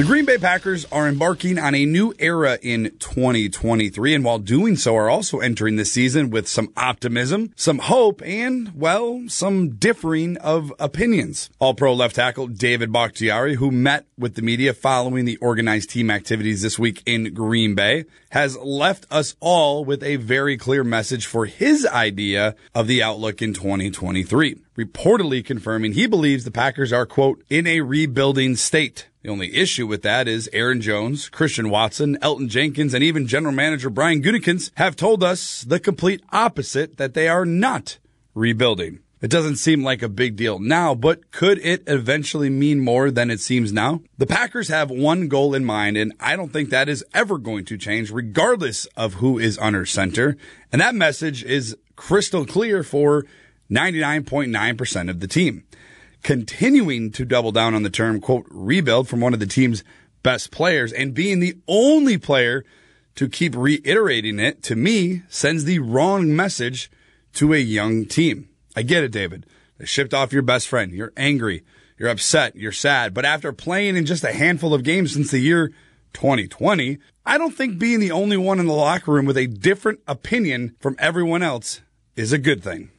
The Green Bay Packers are embarking on a new era in 2023, and while doing so, are also entering the season with some optimism, some hope, and, well, some differing of opinions. All pro left tackle David Bakhtiari, who met with the media following the organized team activities this week in Green Bay, has left us all with a very clear message for his idea of the outlook in 2023. Reportedly confirming he believes the Packers are, quote, in a rebuilding state. The only issue with that is Aaron Jones, Christian Watson, Elgton Jenkins, and even general manager Brian Gutekunst have told us the complete opposite that they are not rebuilding. It doesn't seem like a big deal now, but could it eventually mean more than it seems now? The Packers have one goal in mind, and I don't think that is ever going to change, regardless of who is under center. And that message is crystal clear for 99.9% of the team continuing to double down on the term, quote, rebuild from one of the team's best players and being the only player to keep reiterating it to me sends the wrong message to a young team. I get it, David. They shipped off your best friend. You're angry. You're upset. You're sad. But after playing in just a handful of games since the year 2020, I don't think being the only one in the locker room with a different opinion from everyone else is a good thing.